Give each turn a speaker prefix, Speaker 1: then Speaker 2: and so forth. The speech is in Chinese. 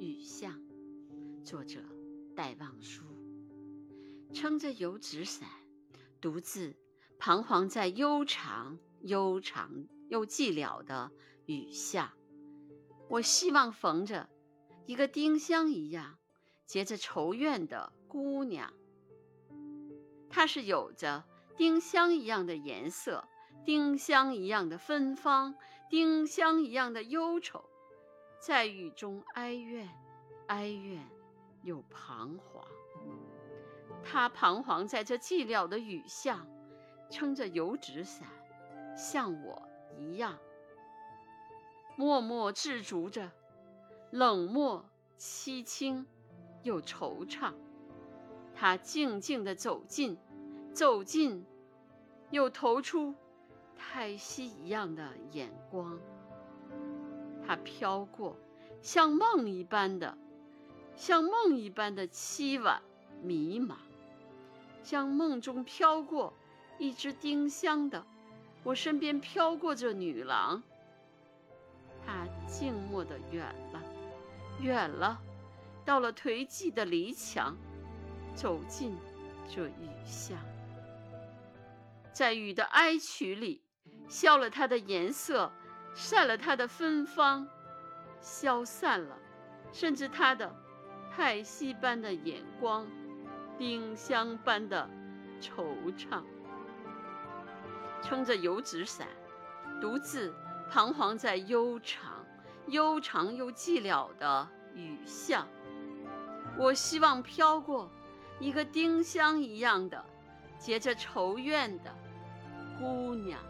Speaker 1: 雨巷，作者戴望舒。撑着油纸伞，独自彷徨在悠长、悠长又寂寥的雨巷。我希望逢着一个丁香一样结着愁怨的姑娘。她是有着丁香一样的颜色，丁香一样的芬芳，丁香一样的忧愁，在雨中哀怨，哀怨又彷徨。她彷徨在这寂寥的雨巷，撑着油纸伞，像我一样。默默执着着，冷漠凄清又惆怅。他静静地走近，走近，又投出太息一样的眼光。他飘过，像梦一般的，像梦一般的凄婉迷茫，像梦中飘过一只丁香的，我身边飘过这女郎。他静默的远了，远了，到了颓寂的篱墙，走进这雨巷，在雨的哀曲里，消了它的颜色，散了它的芬芳，消散了，甚至它的太息般的眼光，丁香般的惆怅，撑着油纸伞，独自。彷徨在悠长、悠长又寂寥的雨巷，我希望飘过一个丁香一样的、结着愁怨的姑娘。